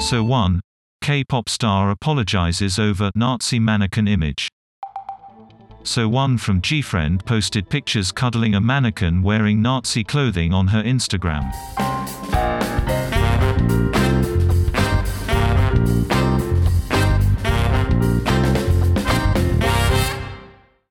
So 1. K-pop star apologizes over Nazi mannequin image. Sowon from GFriend posted pictures cuddling a mannequin wearing Nazi clothing on her Instagram.